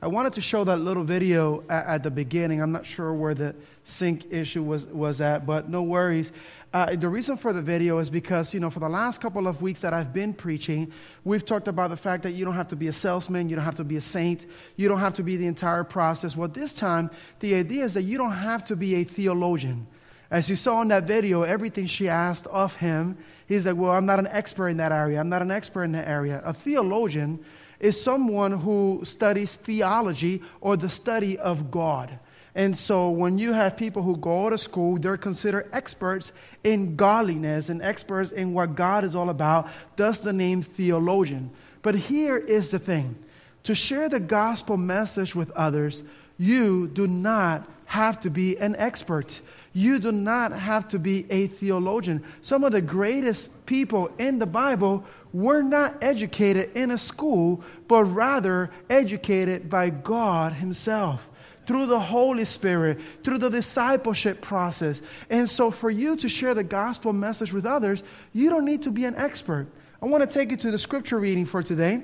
I wanted to show that little video at, at the beginning. I'm not sure where the sync issue was, was at, but no worries. Uh, the reason for the video is because, you know, for the last couple of weeks that I've been preaching, we've talked about the fact that you don't have to be a salesman, you don't have to be a saint, you don't have to be the entire process. Well, this time, the idea is that you don't have to be a theologian. As you saw in that video, everything she asked of him, he's like, Well, I'm not an expert in that area. I'm not an expert in that area. A theologian is someone who studies theology or the study of God. And so when you have people who go to school, they're considered experts in godliness and experts in what God is all about. Thus the name theologian. But here is the thing to share the gospel message with others, you do not have to be an expert. You do not have to be a theologian. Some of the greatest people in the Bible were not educated in a school, but rather educated by God Himself through the Holy Spirit, through the discipleship process. And so, for you to share the gospel message with others, you don't need to be an expert. I want to take you to the scripture reading for today.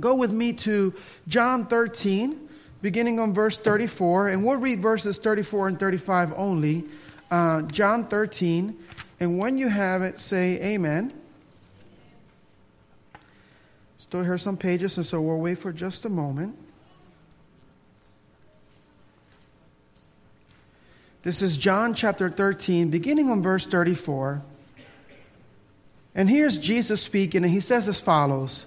Go with me to John 13, beginning on verse 34, and we'll read verses 34 and 35 only. Uh, John 13, and when you have it, say amen. Still hear some pages, and so we'll wait for just a moment. This is John chapter 13, beginning on verse 34. And here's Jesus speaking, and he says as follows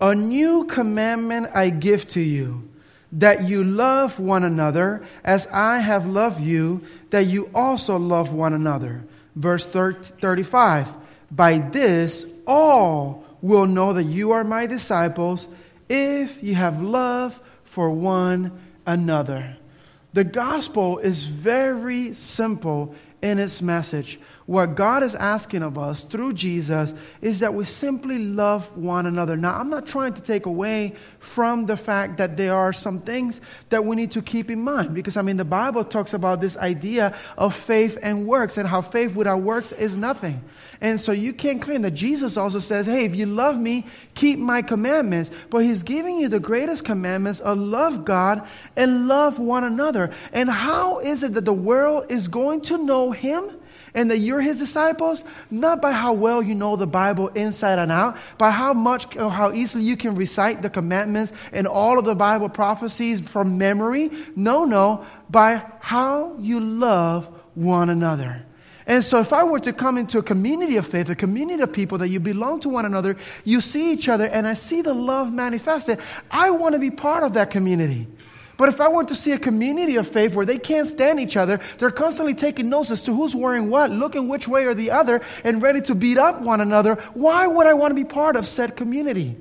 A new commandment I give to you, that you love one another as I have loved you, that you also love one another. Verse 35 By this all will know that you are my disciples if you have love for one another. The gospel is very simple in its message. What God is asking of us through Jesus is that we simply love one another. Now, I'm not trying to take away from the fact that there are some things that we need to keep in mind because, I mean, the Bible talks about this idea of faith and works and how faith without works is nothing. And so you can't claim that Jesus also says, hey, if you love me, keep my commandments. But he's giving you the greatest commandments of love God and love one another. And how is it that the world is going to know him? And that you're his disciples, not by how well you know the Bible inside and out, by how much or how easily you can recite the commandments and all of the Bible prophecies from memory. No, no, by how you love one another. And so, if I were to come into a community of faith, a community of people that you belong to one another, you see each other, and I see the love manifested, I want to be part of that community. But if I were to see a community of faith where they can't stand each other, they're constantly taking notes as to who's wearing what, looking which way or the other, and ready to beat up one another, why would I want to be part of said community?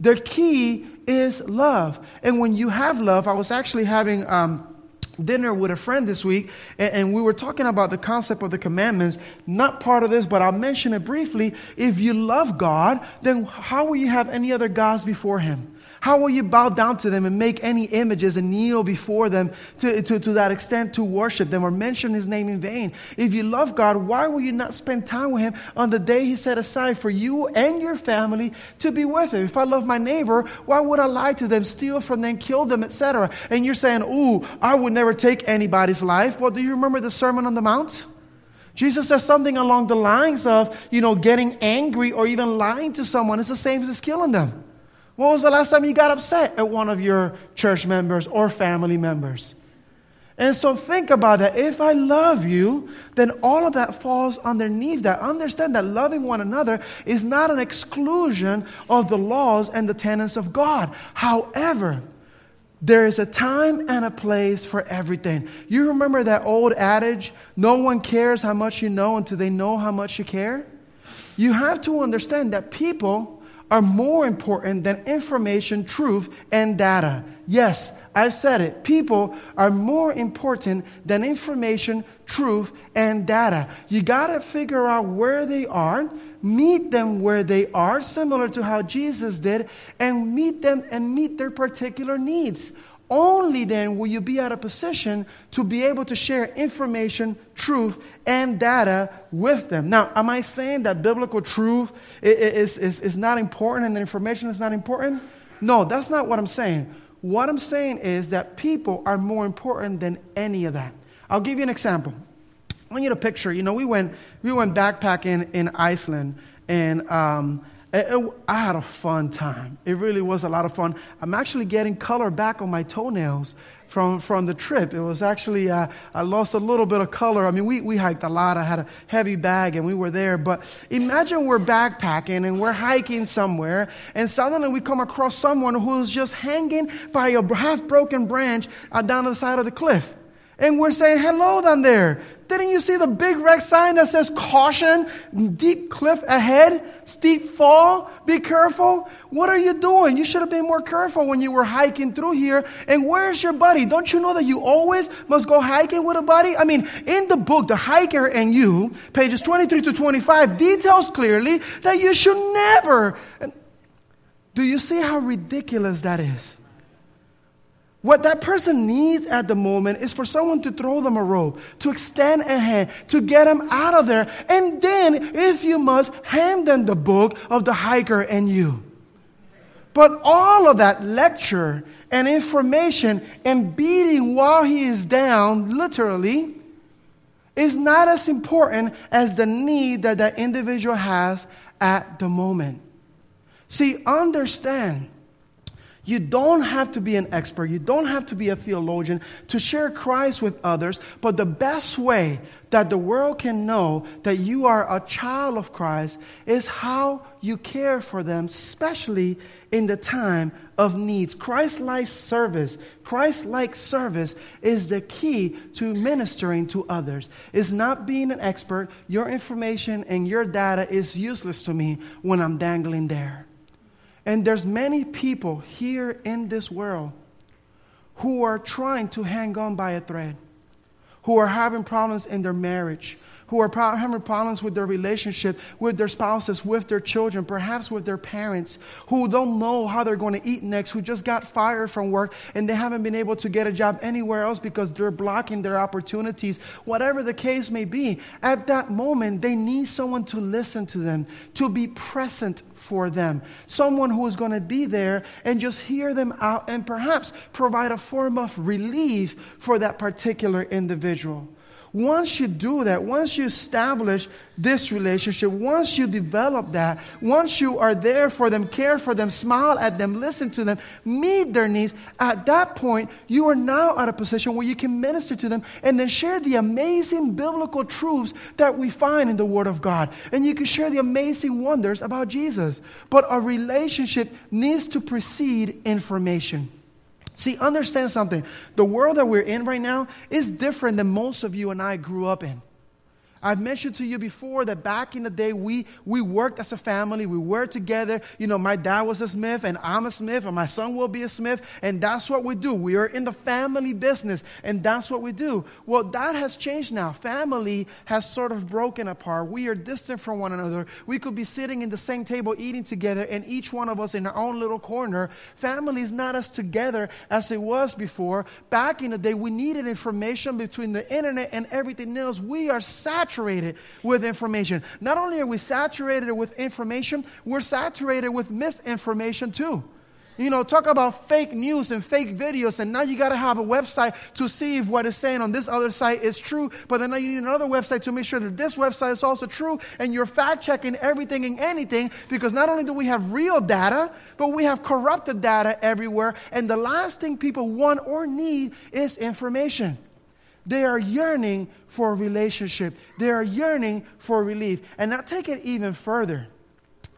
The key is love. And when you have love, I was actually having. Um, dinner with a friend this week, and, we were talking about the concept of the commandments. Not part of this, but I'll mention it briefly. If you love God, then how will you have any other gods before Him? How will you bow down to them and make any images and kneel before them to, to, to that extent to worship them or mention His name in vain? If you love God, why will you not spend time with Him on the day He set aside for you and your family to be with Him? If I love my neighbor, why would I lie to them, steal from them, kill them, etc.? And you're saying, ooh, I would never take anybody's life. Well, do you remember the Sermon on the Mount? Jesus says something along the lines of, you know, getting angry or even lying to someone is the same as killing them. When was the last time you got upset at one of your church members or family members? And so think about that. If I love you, then all of that falls underneath that. Understand that loving one another is not an exclusion of the laws and the tenets of God. However, there is a time and a place for everything. You remember that old adage, no one cares how much you know until they know how much you care? You have to understand that people are more important than information, truth, and data. Yes, I've said it. People are more important than information, truth, and data. You got to figure out where they are, meet them where they are, similar to how Jesus did, and meet them and meet their particular needs. Only then will you be at a position to be able to share information, truth, and data with them. Now, am I saying that biblical truth is, is, is not important and the information is not important? No, that's not what I'm saying. What I'm saying is that people are more important than any of that. I'll give you an example. I want you to picture, you know, we went, we went backpacking in Iceland, and um, it, I had a fun time. It really was a lot of fun. I'm actually getting color back on my toenails from, from the trip. It was actually, uh, I lost a little bit of color. I mean, we, we hiked a lot. I had a heavy bag and we were there. But imagine we're backpacking and we're hiking somewhere, and suddenly we come across someone who's just hanging by a half broken branch uh, down the side of the cliff. And we're saying, hello down there. Didn't you see the big red sign that says caution, deep cliff ahead, steep fall, be careful? What are you doing? You should have been more careful when you were hiking through here. And where's your buddy? Don't you know that you always must go hiking with a buddy? I mean, in the book, The Hiker and You, pages 23 to 25, details clearly that you should never. Do you see how ridiculous that is? What that person needs at the moment is for someone to throw them a rope, to extend a hand, to get them out of there. And then, if you must, hand them the book of the hiker and you. But all of that lecture and information and beating while he is down, literally, is not as important as the need that that individual has at the moment. See, understand you don't have to be an expert. You don't have to be a theologian to share Christ with others. But the best way that the world can know that you are a child of Christ is how you care for them, especially in the time of needs. Christ like service, Christ like service is the key to ministering to others. It's not being an expert. Your information and your data is useless to me when I'm dangling there. And there's many people here in this world who are trying to hang on by a thread, who are having problems in their marriage, who are having problems with their relationship with their spouses, with their children, perhaps with their parents, who don't know how they're going to eat next, who just got fired from work and they haven't been able to get a job anywhere else because they're blocking their opportunities. Whatever the case may be, at that moment, they need someone to listen to them, to be present for them. Someone who is going to be there and just hear them out and perhaps provide a form of relief for that particular individual. Once you do that, once you establish this relationship, once you develop that, once you are there for them, care for them, smile at them, listen to them, meet their needs, at that point, you are now at a position where you can minister to them and then share the amazing biblical truths that we find in the Word of God. And you can share the amazing wonders about Jesus. But a relationship needs to precede information. See, understand something. The world that we're in right now is different than most of you and I grew up in. I've mentioned to you before that back in the day, we, we worked as a family. We were together. You know, my dad was a Smith, and I'm a Smith, and my son will be a Smith, and that's what we do. We are in the family business, and that's what we do. Well, that has changed now. Family has sort of broken apart. We are distant from one another. We could be sitting in the same table eating together, and each one of us in our own little corner. Family is not as together as it was before. Back in the day, we needed information between the internet and everything else. We are saturated saturated with information. Not only are we saturated with information, we're saturated with misinformation too. You know, talk about fake news and fake videos, and now you got to have a website to see if what is saying on this other site is true. But then now you need another website to make sure that this website is also true, and you're fact checking everything and anything because not only do we have real data, but we have corrupted data everywhere. And the last thing people want or need is information. They are yearning for a relationship. They are yearning for relief. And I take it even further.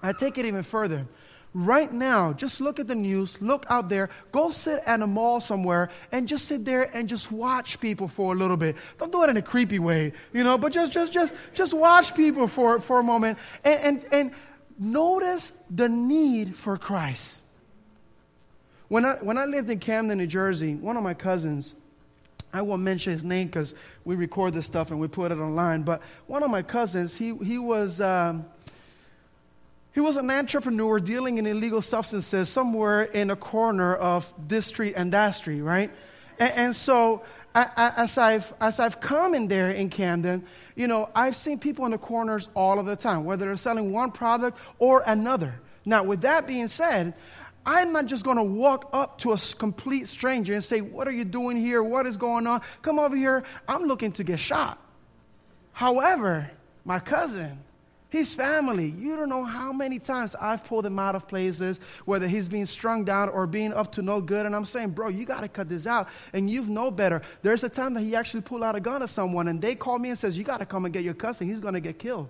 I take it even further. Right now, just look at the news, look out there, go sit at a mall somewhere and just sit there and just watch people for a little bit. Don't do it in a creepy way, you know, but just just just just watch people for, for a moment and, and, and notice the need for Christ. When I, when I lived in Camden, New Jersey, one of my cousins, I won't mention his name because we record this stuff and we put it online. But one of my cousins, he, he was. Um, he was an entrepreneur dealing in illegal substances somewhere in a corner of this street and that street, right? And, and so, I, I, as, I've, as I've come in there in Camden, you know, I've seen people in the corners all of the time, whether they're selling one product or another. Now, with that being said, I'm not just going to walk up to a complete stranger and say, What are you doing here? What is going on? Come over here. I'm looking to get shot. However, my cousin, his family, you don't know how many times I've pulled him out of places, whether he's being strung down or being up to no good. And I'm saying, bro, you got to cut this out. And you've know better. There's a time that he actually pulled out a gun at someone, and they call me and says, you got to come and get your cousin. He's going to get killed.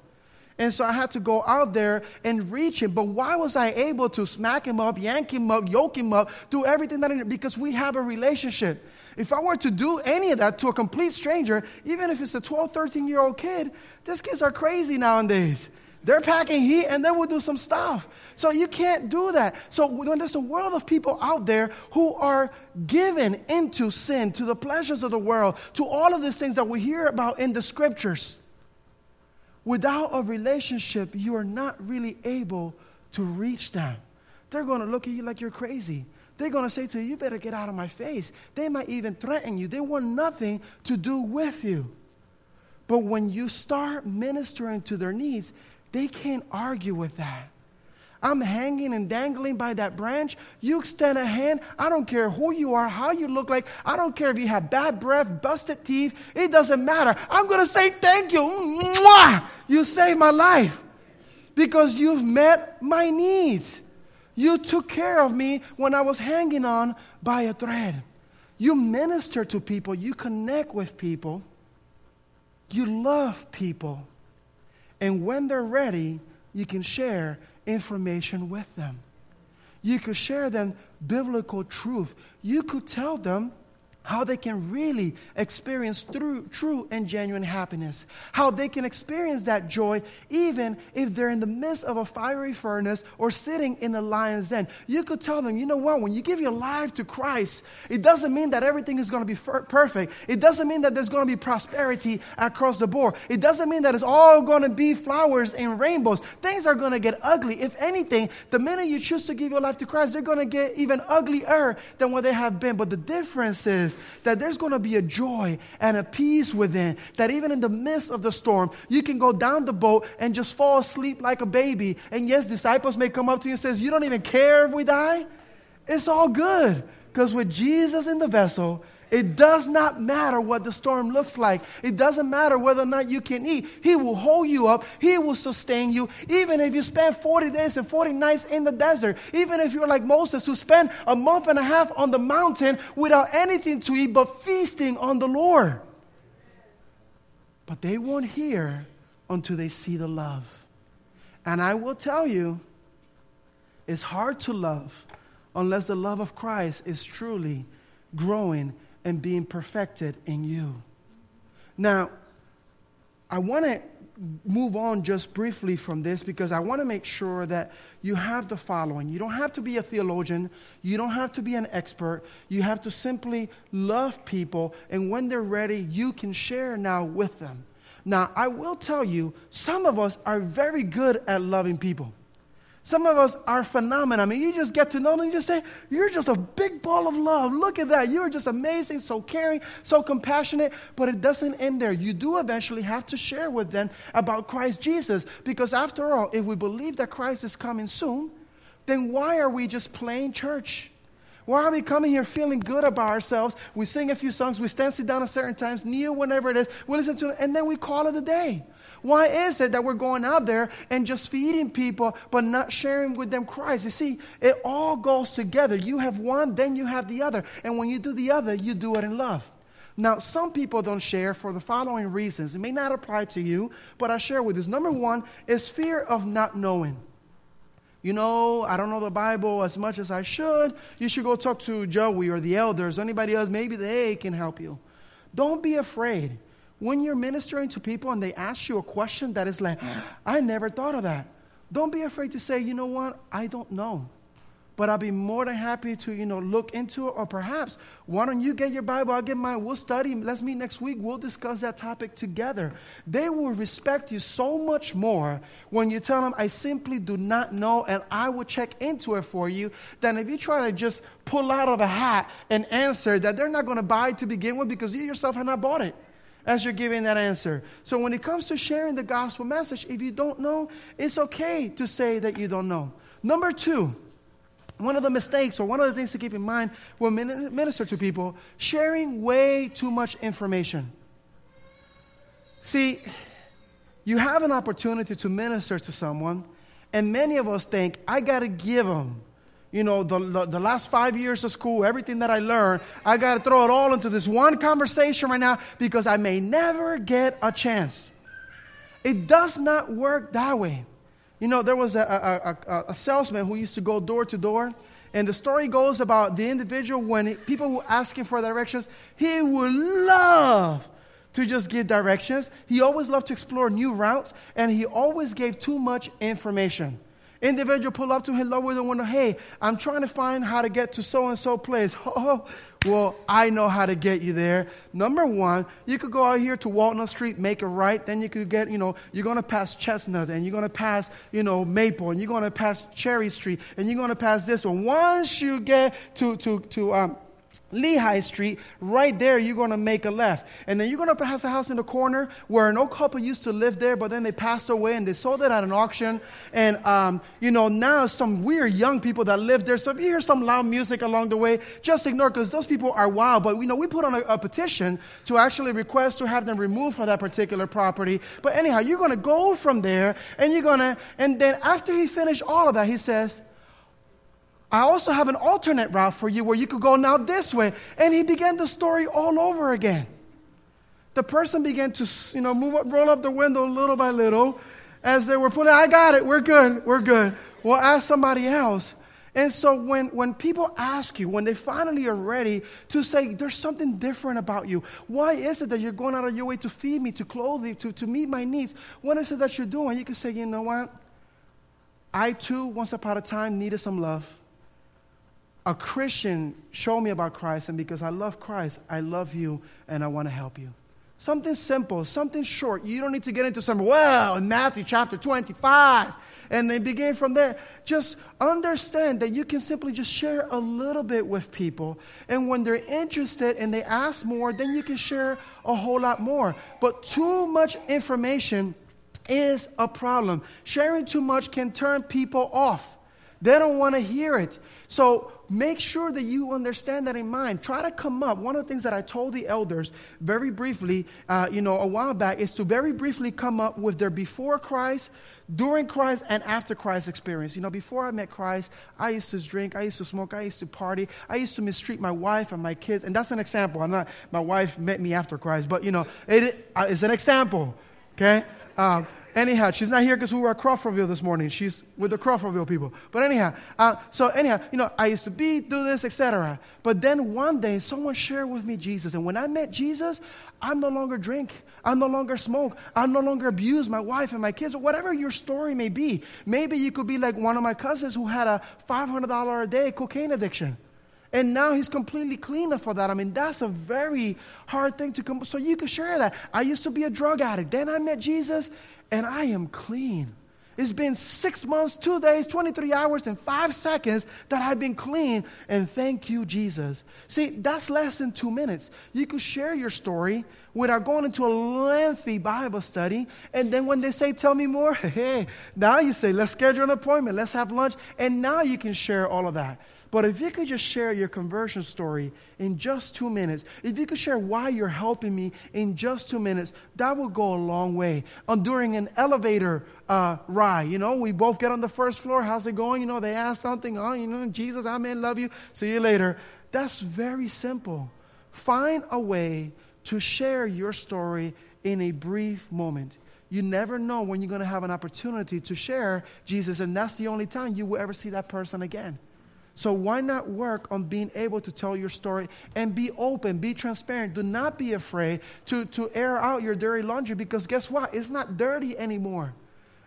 And so I had to go out there and reach him. But why was I able to smack him up, yank him up, yoke him up, do everything that I need? Because we have a relationship. If I were to do any of that to a complete stranger, even if it's a 12, 13 year old kid, these kids are crazy nowadays. They're packing heat and then we'll do some stuff. So you can't do that. So when there's a world of people out there who are given into sin, to the pleasures of the world, to all of these things that we hear about in the scriptures, without a relationship, you are not really able to reach them. They're going to look at you like you're crazy. They're going to say to you, You better get out of my face. They might even threaten you. They want nothing to do with you. But when you start ministering to their needs, they can't argue with that. I'm hanging and dangling by that branch. You extend a hand. I don't care who you are, how you look like. I don't care if you have bad breath, busted teeth. It doesn't matter. I'm going to say thank you. Mwah! You saved my life because you've met my needs. You took care of me when I was hanging on by a thread. You minister to people, you connect with people, you love people. And when they're ready, you can share information with them. You could share them biblical truth. You could tell them how they can really experience through, true and genuine happiness, how they can experience that joy even if they're in the midst of a fiery furnace or sitting in a lion's den. You could tell them, you know what, when you give your life to Christ, it doesn't mean that everything is going to be perfect. It doesn't mean that there's going to be prosperity across the board. It doesn't mean that it's all going to be flowers and rainbows. Things are going to get ugly. If anything, the minute you choose to give your life to Christ, they're going to get even uglier than what they have been. But the difference is, that there's going to be a joy and a peace within, that even in the midst of the storm, you can go down the boat and just fall asleep like a baby. And yes, disciples may come up to you and says, "You don't even care if we die." It's all good because with Jesus in the vessel, it does not matter what the storm looks like. It doesn't matter whether or not you can eat. He will hold you up. He will sustain you. Even if you spend 40 days and 40 nights in the desert. Even if you're like Moses who spent a month and a half on the mountain without anything to eat but feasting on the Lord. But they won't hear until they see the love. And I will tell you, it's hard to love unless the love of Christ is truly growing and being perfected in you. Now, I want to move on just briefly from this because I want to make sure that you have the following. You don't have to be a theologian, you don't have to be an expert. You have to simply love people, and when they're ready, you can share now with them. Now, I will tell you, some of us are very good at loving people. Some of us are phenomenal. I mean, you just get to know them and you just say, You're just a big ball of love. Look at that. You're just amazing, so caring, so compassionate. But it doesn't end there. You do eventually have to share with them about Christ Jesus. Because after all, if we believe that Christ is coming soon, then why are we just playing church? Why are we coming here feeling good about ourselves? We sing a few songs, we stand sit down at certain times, kneel whenever it is, we listen to it, and then we call it a day. Why is it that we're going out there and just feeding people but not sharing with them Christ? You see, it all goes together. You have one, then you have the other. And when you do the other, you do it in love. Now, some people don't share for the following reasons. It may not apply to you, but I share with you. Number one is fear of not knowing. You know, I don't know the Bible as much as I should. You should go talk to Joey or the elders, anybody else. Maybe they can help you. Don't be afraid. When you're ministering to people and they ask you a question that is like, I never thought of that, don't be afraid to say, you know what, I don't know. But I'll be more than happy to, you know, look into it. Or perhaps, why don't you get your Bible? I'll get mine. We'll study. Let's meet next week. We'll discuss that topic together. They will respect you so much more when you tell them, I simply do not know, and I will check into it for you, than if you try to just pull out of a hat an answer that they're not going to buy to begin with because you yourself have not bought it as you're giving that answer. So when it comes to sharing the gospel message, if you don't know, it's okay to say that you don't know. Number two, one of the mistakes or one of the things to keep in mind when minister to people, sharing way too much information. See, you have an opportunity to minister to someone, and many of us think, I got to give them, you know, the, the, the, last five years of school, everything that I learned, I got to throw it all into this one conversation right now because I may never get a chance. It does not work that way. You know, there was a, a, a, a salesman who used to go door to door, and the story goes about the individual when people were asking for directions, he would love to just give directions. He always loved to explore new routes, and he always gave too much information. Individual pull up to him, lower the window, hey, I'm trying to find how to get to so and so place. Oh, well, I know how to get you there. Number one, you could go out here to Walnut Street, make a right. Then you could get, you know, you're going to pass Chestnut and you're going to pass, you know, Maple and you're going to pass Cherry Street and you're going to pass this one. Once you get to, to, to, um, Lehigh Street, right there, you're going to make a left. And then you're going to pass a house in the corner where an old couple used to live there, but then they passed away and they sold it at an auction. And, um, you know, now some weird young people that live there. So if you hear some loud music along the way, just ignore because those people are wild. But, you know, we put on a, a petition to actually request to have them removed from that particular property. But anyhow, you're going to go from there and you're going to, and then after he finished all of that, he says, I also have an alternate route for you where you could go now this way. And he began the story all over again. The person began to, you know, move up, roll up the window little by little as they were putting, I got it, we're good, we're good. We'll ask somebody else. And so when, when people ask you, when they finally are ready to say, there's something different about you, why is it that you're going out of your way to feed me, to clothe me, to, to meet my needs? What is it that you're doing? You can say, you know what? I too, once upon a time, needed some love a Christian showed me about Christ, and because I love Christ, I love you and I want to help you. Something simple, something short. You don't need to get into some, well, in Matthew chapter 25, and then begin from there. Just understand that you can simply just share a little bit with people. And when they're interested and they ask more, then you can share a whole lot more. But too much information is a problem. Sharing too much can turn people off. They don't want to hear it. So make sure that you understand that in mind. Try to come up. One of the things that I told the elders very briefly, uh, you know, a while back, is to very briefly come up with their before Christ, during Christ, and after Christ experience. You know, before I met Christ, I used to drink, I used to smoke, I used to party, I used to mistreat my wife and my kids. And that's an example. I'm not, my wife met me after Christ, but, you know, it, it's an example, okay? Um, Anyhow, she's not here because we were at Crawfordville this morning. She's with the Crawfordville people. But anyhow, uh, so anyhow, you know, I used to be, do this, etc. But then one day, someone shared with me Jesus. And when I met Jesus, I'm no longer drink. I'm no longer smoke. I'm no longer abuse my wife and my kids, or whatever your story may be. Maybe you could be like one of my cousins who had a $500 a day cocaine addiction. And now he's completely clean for that. I mean, that's a very hard thing to come. So you can share that. I used to be a drug addict. Then I met Jesus, and I am clean. It's been six months, two days, 23 hours, and five seconds that I've been clean. And thank you, Jesus. See, that's less than two minutes. You could share your story without going into a lengthy Bible study. And then when they say, Tell me more, hey, now you say, Let's schedule an appointment, let's have lunch. And now you can share all of that. But if you could just share your conversion story in just two minutes, if you could share why you're helping me in just two minutes, that would go a long way. On during an elevator uh, ride, you know, we both get on the first floor. How's it going? You know, they ask something. Oh, you know, Jesus, I in, love you. See you later. That's very simple. Find a way to share your story in a brief moment. You never know when you're going to have an opportunity to share Jesus, and that's the only time you will ever see that person again. So why not work on being able to tell your story and be open, be transparent. Do not be afraid to, to air out your dirty laundry because guess what? It's not dirty anymore.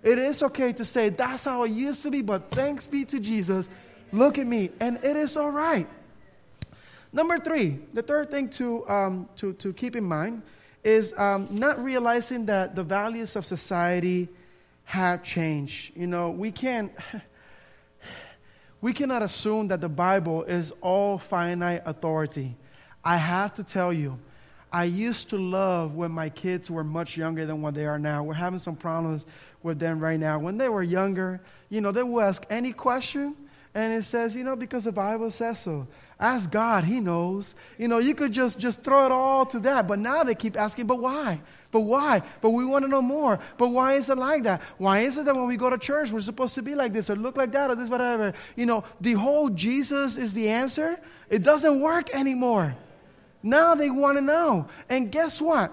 It is okay to say, that's how it used to be, but thanks be to Jesus. Look at me. And it is all right. Number three, the third thing to, um, to, to keep in mind is um, not realizing that the values of society have changed. You know, we can't. We cannot assume that the Bible is all finite authority. I have to tell you, I used to love when my kids were much younger than what they are now. We're having some problems with them right now. When they were younger, you know, they would ask any question, And it says, you know, because the Bible says so. Ask God, He knows. You know, you could just, just throw it all to that. But now they keep asking, but why? But why? But we want to know more. But why is it like that? Why is it that when we go to church, we're supposed to be like this or look like that or this, whatever? You know, the whole Jesus is the answer, it doesn't work anymore. Now they want to know. And guess what?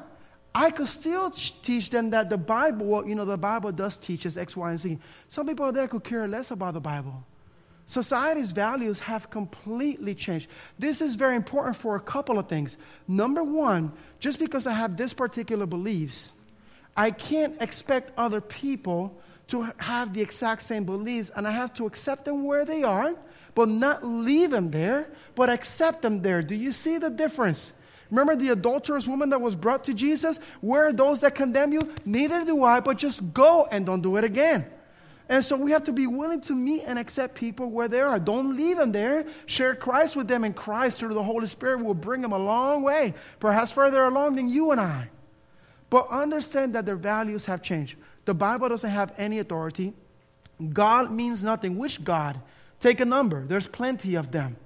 I could still teach them that the Bible, you know, the Bible does teach us X, Y, and Z. Some people out there could care less about the Bible. Society's values have completely changed. This is very important for a couple of things. Number one, just because I have this particular beliefs, I can't expect other people to have the exact same beliefs, and I have to accept them where they are, but not leave them there, but accept them there. Do you see the difference? Remember the adulterous woman that was brought to Jesus? Where are those that condemn you? Neither do I, but just go and don't do it again. And so we have to be willing to meet and accept people where they are. Don't leave them there. Share Christ with them, and Christ through the Holy Spirit will bring them a long way, perhaps further along than you and I. But understand that their values have changed. The Bible doesn't have any authority. God means nothing. Which God? Take a number, there's plenty of them.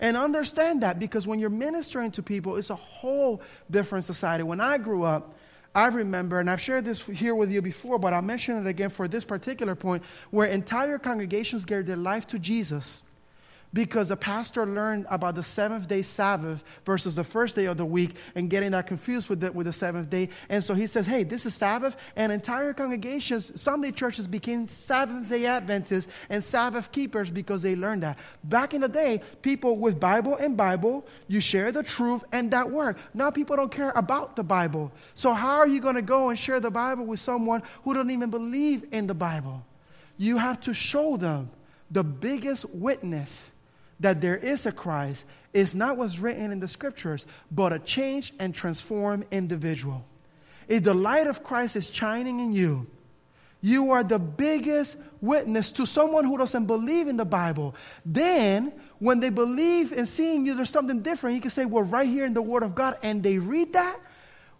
And understand that because when you're ministering to people, it's a whole different society. When I grew up, I remember, and I've shared this here with you before, but I'll mention it again for this particular point, where entire congregations gave their life to Jesus because the pastor learned about the seventh day Sabbath versus the first day of the week and getting that confused with the, with the seventh day. And so he says, hey, this is Sabbath. And entire congregations, Sunday churches became Seventh day Adventists and Sabbath keepers because they learned that. Back in the day, people with Bible and Bible, you share the truth and that worked. Now people don't care about the Bible. So how are you going to go and share the Bible with someone who don't even believe in the Bible? You have to show them the biggest witness that there is a Christ is not what's written in the scriptures, but a changed and transformed individual. If the light of Christ is shining in you, you are the biggest witness to someone who doesn't believe in the Bible. Then, when they believe in seeing you, there's something different. You can say, Well, right here in the Word of God, and they read that.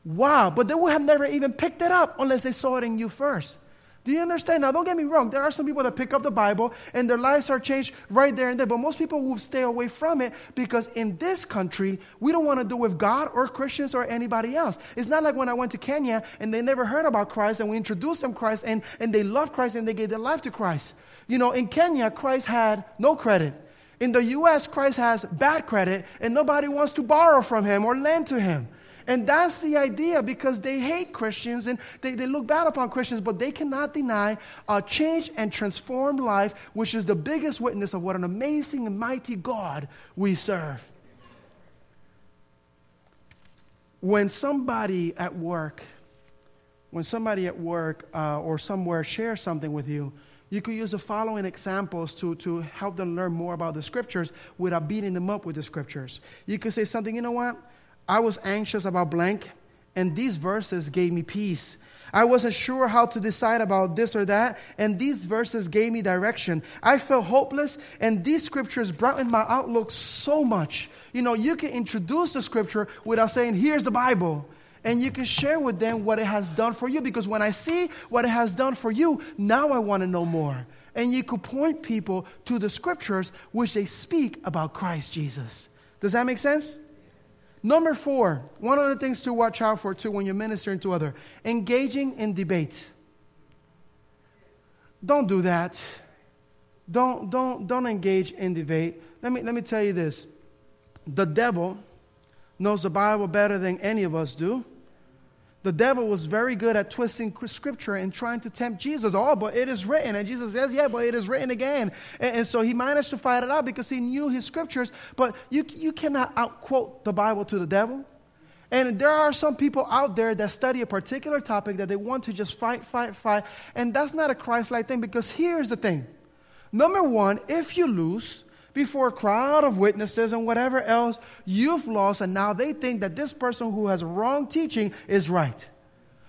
Wow, but they would have never even picked it up unless they saw it in you first. Do you understand? Now, don't get me wrong. There are some people that pick up the Bible and their lives are changed right there and then. But most people will stay away from it because in this country, we don't want to do with God or Christians or anybody else. It's not like when I went to Kenya and they never heard about Christ and we introduced them Christ and, and they love Christ and they gave their life to Christ. You know, in Kenya, Christ had no credit. In the U.S., Christ has bad credit and nobody wants to borrow from him or lend to him. And that's the idea because they hate Christians and they, they look bad upon Christians, but they cannot deny a change and transformed life, which is the biggest witness of what an amazing and mighty God we serve. When somebody at work, when somebody at work uh, or somewhere shares something with you, you could use the following examples to, to help them learn more about the scriptures without beating them up with the scriptures. You could say something, you know what? I was anxious about blank, and these verses gave me peace. I wasn't sure how to decide about this or that, and these verses gave me direction. I felt hopeless, and these scriptures brightened my outlook so much. You know, you can introduce the scripture without saying, Here's the Bible. And you can share with them what it has done for you, because when I see what it has done for you, now I want to know more. And you could point people to the scriptures which they speak about Christ Jesus. Does that make sense? Number four, one of the things to watch out for too when you're ministering to other, engaging in debate. Don't do that. Don't, don't, don't engage in debate. Let me, let me tell you this. The devil knows the Bible better than any of us do. The devil was very good at twisting scripture and trying to tempt Jesus. Oh, but it is written. And Jesus says, Yeah, but it is written again. And, and so he managed to fight it out because he knew his scriptures. But you, you cannot outquote the Bible to the devil. And there are some people out there that study a particular topic that they want to just fight, fight, fight. And that's not a Christ like thing because here's the thing. Number one, if you lose, before a crowd of witnesses and whatever else you've lost, and now they think that this person who has wrong teaching is right.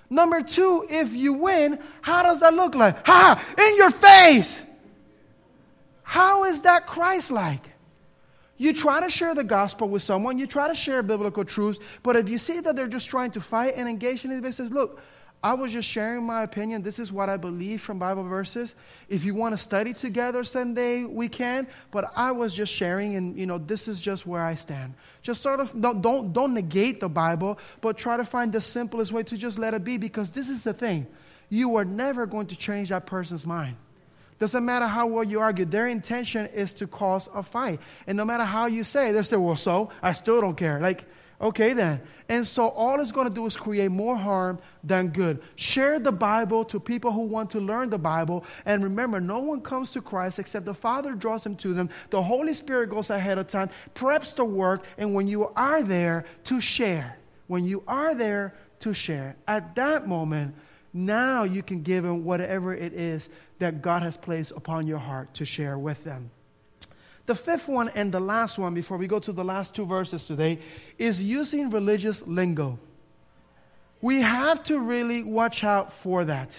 Number two, if you win, how does that look like? Ha! In your face! How is that Christ like? You try to share the gospel with someone, you try to share biblical truths, but if you see that they're just trying to fight and engage in it, says, Look, I was just sharing my opinion. This is what I believe from Bible verses. If you want to study together Sunday, we can. But I was just sharing, and you know, this is just where I stand. Just sort of don't don't, don't negate the Bible, but try to find the simplest way to just let it be. Because this is the thing, you are never going to change that person's mind. Doesn't matter how well you argue, their intention is to cause a fight. And no matter how you say, they're still, well, so I still don't care. Like Okay, then. And so all it's going to do is create more harm than good. Share the Bible to people who want to learn the Bible. And remember, no one comes to Christ except the Father draws them to them. The Holy Spirit goes ahead of time, preps the work, and when you are there to share, when you are there to share, at that moment, now you can give them whatever it is that God has placed upon your heart to share with them. The fifth one and the last one, before we go to the last two verses today, is using religious lingo. We have to really watch out for that.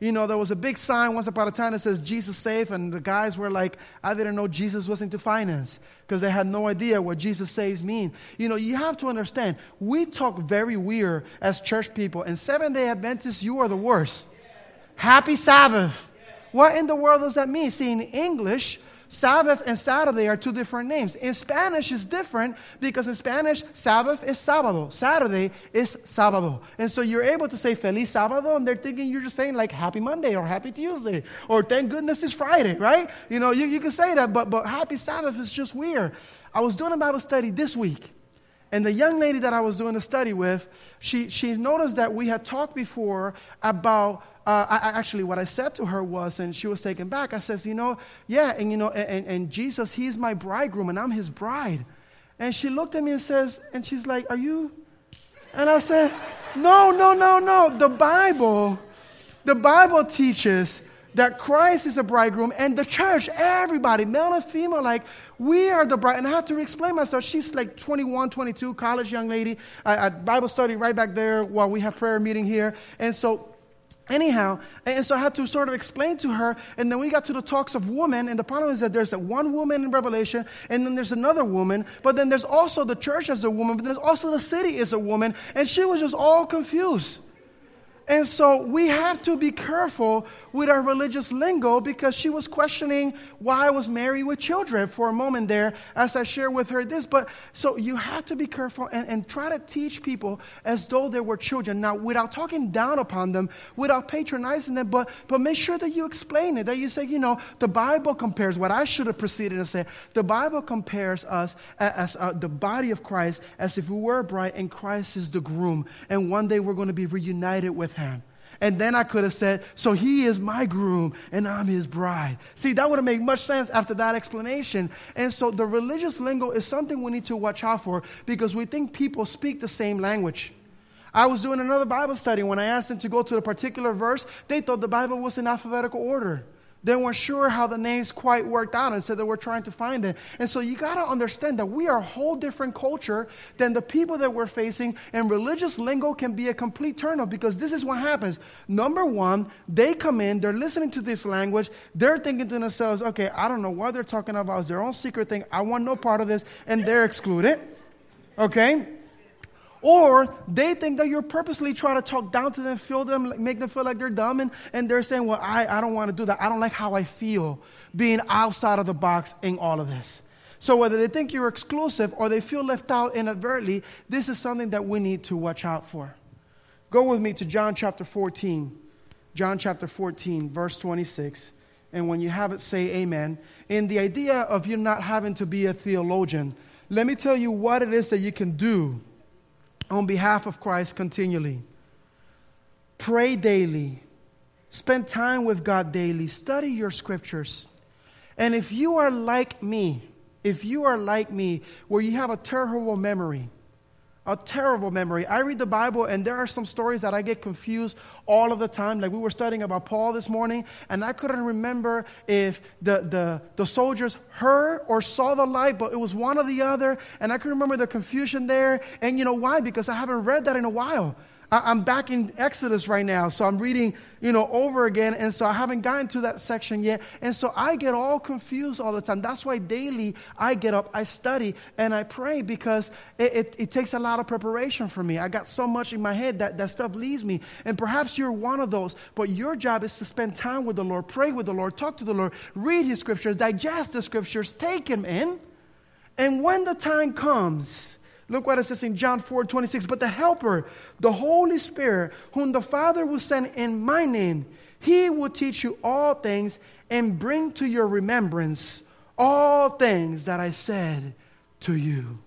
You know, there was a big sign once upon a time that says Jesus safe, and the guys were like, I didn't know Jesus was into finance because they had no idea what Jesus saves mean. You know, you have to understand, we talk very weird as church people, and Seventh day Adventists, you are the worst. Happy Sabbath. What in the world does that mean? See, in English, Sabbath and Saturday are two different names. In Spanish, it's different because in Spanish, Sabbath is sábado, Saturday is sábado. And so you're able to say Feliz Sábado, and they're thinking you're just saying like Happy Monday or Happy Tuesday or Thank goodness it's Friday, right? You know, you, you can say that, but, but Happy Sabbath is just weird. I was doing a Bible study this week. And the young lady that I was doing the study with, she, she noticed that we had talked before about uh, I, actually, what I said to her was, and she was taken back, I says, you know, yeah, and you know, and, and Jesus, he's my bridegroom and I'm his bride. And she looked at me and says, and she's like, are you? And I said, no, no, no, no. The Bible, the Bible teaches that Christ is a bridegroom and the church, everybody, male and female, like, we are the bride. And I had to explain myself. She's like 21, 22, college young lady. I, I Bible study right back there while we have prayer meeting here. And so Anyhow, and so I had to sort of explain to her, and then we got to the talks of women, and the problem is that there's that one woman in Revelation, and then there's another woman, but then there's also the church as a woman, but there's also the city as a woman, and she was just all confused. And so we have to be careful with our religious lingo because she was questioning why I was married with children for a moment there as I shared with her this. But so you have to be careful and, and try to teach people as though they were children. Now, without talking down upon them, without patronizing them, but, but make sure that you explain it, that you say, you know, the Bible compares what I should have proceeded and said. The Bible compares us as, uh, the body of Christ as if we were bride and Christ is the groom. And one day we're going to be reunited with And then I could have said, So he is my groom and I'm his bride. See, that would have made much sense after that explanation. And so the religious lingo is something we need to watch out for because we think people speak the same language. I was doing another Bible study. When I asked them to go to a particular verse, they thought the Bible was in alphabetical order. They weren't sure how the names quite worked out and said they were trying to find it. And so you got to understand that we are a whole different culture than the people that we're facing, and religious lingo can be a complete turnoff because this is what happens. Number one, they come in, they're listening to this language, they're thinking to themselves, okay, I don't know what they're talking about, it's their own secret thing, I want no part of this, and they're excluded. Okay? Or they think that you're purposely trying to talk down to them, feel them, make them feel like they're dumb, and, and they're saying, Well, I, I don't want to do that. I don't like how I feel being outside of the box in all of this. So, whether they think you're exclusive or they feel left out inadvertently, this is something that we need to watch out for. Go with me to John chapter 14. John chapter 14, verse 26. And when you have it, say amen. In the idea of you not having to be a theologian, let me tell you what it is that you can do on behalf of Christ continually. Pray daily. Spend time with God daily. Study your scriptures. And if you are like me, if you are like me, where you have a terrible memory, a terrible memory. I read the Bible, and there are some stories that I get confused all of the time. Like we were studying about Paul this morning, and I couldn't remember if the, the, the soldiers heard or saw the light, but it was one or the other. And I can remember the confusion there. And you know why? Because I haven't read that in a while. I'm back in Exodus right now, so I'm reading, you know, over again, and so I haven't gotten to that section yet, and so I get all confused all the time. That's why daily I get up, I study, and I pray because it, it, it takes a lot of preparation for me. I got so much in my head that that stuff leaves me, and perhaps you're one of those. But your job is to spend time with the Lord, pray with the Lord, talk to the Lord, read His scriptures, digest the scriptures, take Him in, and when the time comes Look what it says in John 4 26. But the Helper, the Holy Spirit, whom the Father will send in my name, he will teach you all things and bring to your remembrance all things that I said to you.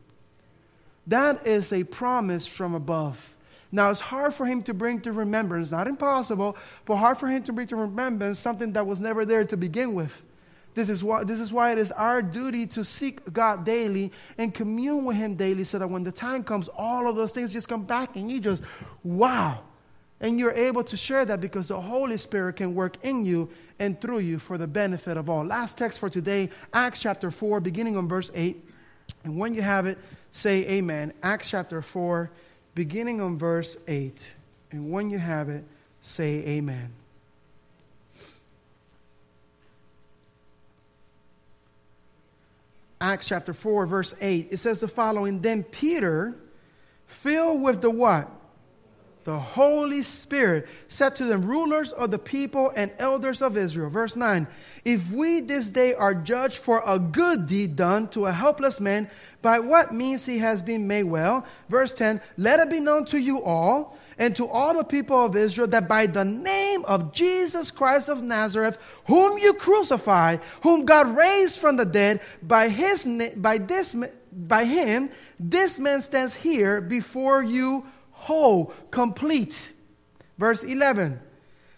That is a promise from above. Now, it's hard for him to bring to remembrance, not impossible, but hard for him to bring to remembrance something that was never there to begin with. This is, why, this is why it is our duty to seek God daily and commune with Him daily so that when the time comes, all of those things just come back and you just, wow. And you're able to share that because the Holy Spirit can work in you and through you for the benefit of all. Last text for today, Acts chapter 4, beginning on verse 8. And when you have it, say amen. Acts chapter 4, beginning on verse 8. And when you have it, say amen. Acts chapter 4, verse 8, it says the following Then Peter, filled with the what? The Holy Spirit said to the rulers of the people and elders of Israel. Verse 9 If we this day are judged for a good deed done to a helpless man, by what means he has been made well. Verse 10 Let it be known to you all and to all the people of Israel that by the name of Jesus Christ of Nazareth, whom you crucified, whom God raised from the dead, by, his, by, this, by him, this man stands here before you whole, complete. Verse 11.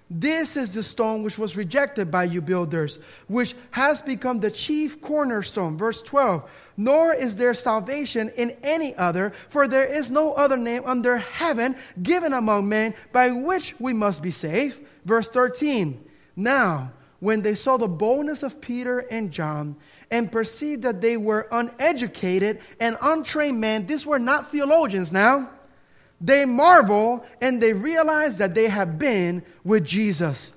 This is the stone which was rejected by you builders, which has become the chief cornerstone. Verse 12 nor is there salvation in any other, for there is no other name under heaven given among men by which we must be saved. Verse 13 Now, when they saw the boldness of Peter and John and perceived that they were uneducated and untrained men, these were not theologians now. They marvel and they realize that they have been with Jesus.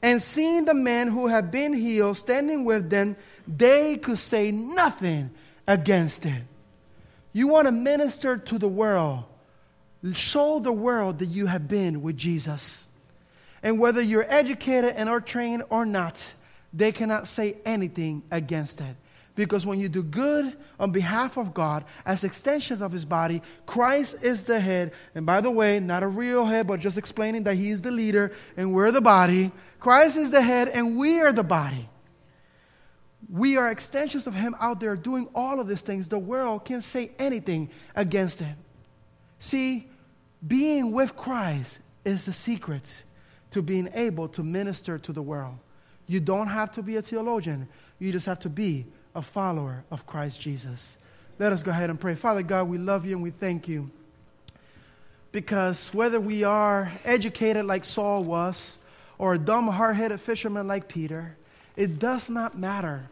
And seeing the man who had been healed standing with them, they could say nothing against it. You want to minister to the world, show the world that you have been with Jesus. And whether you're educated and are trained or not, they cannot say anything against it. Because when you do good on behalf of God as extensions of his body, Christ is the head. And by the way, not a real head, but just explaining that he's the leader and we're the body. Christ is the head and we are the body. We are extensions of him out there doing all of these things. The world can't say anything against him. See, being with Christ is the secret to being able to minister to the world. You don't have to be a theologian, you just have to be a follower of Christ Jesus. Let us go ahead and pray. Father God, we love you and we thank you. Because whether we are educated like Saul was, or a dumb, hard headed fisherman like Peter, it does not matter.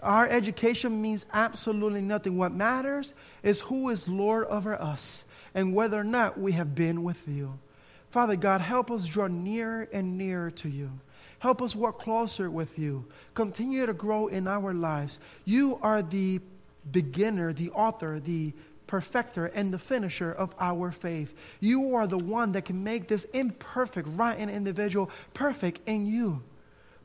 Our education means absolutely nothing. What matters is who is Lord over us and whether or not we have been with you. Father God, help us draw nearer and nearer to you. Help us walk closer with you. Continue to grow in our lives. You are the beginner, the author, the perfecter, and the finisher of our faith. You are the one that can make this imperfect, rotten individual perfect in you.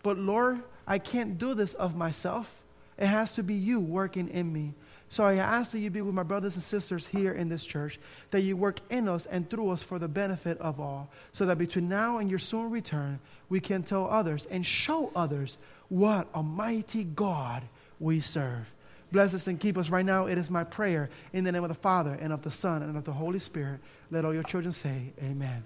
But Lord, I can't do this of myself. It has to be you working in me. So I ask that you be with my brothers and sisters here in this church, that you work in us and through us for the benefit of all, so that between now and your soon return, we can tell others and show others what a mighty God we serve. Bless us and keep us right now. It is my prayer in the name of the Father and of the Son and of the Holy Spirit. Let all your children say, Amen.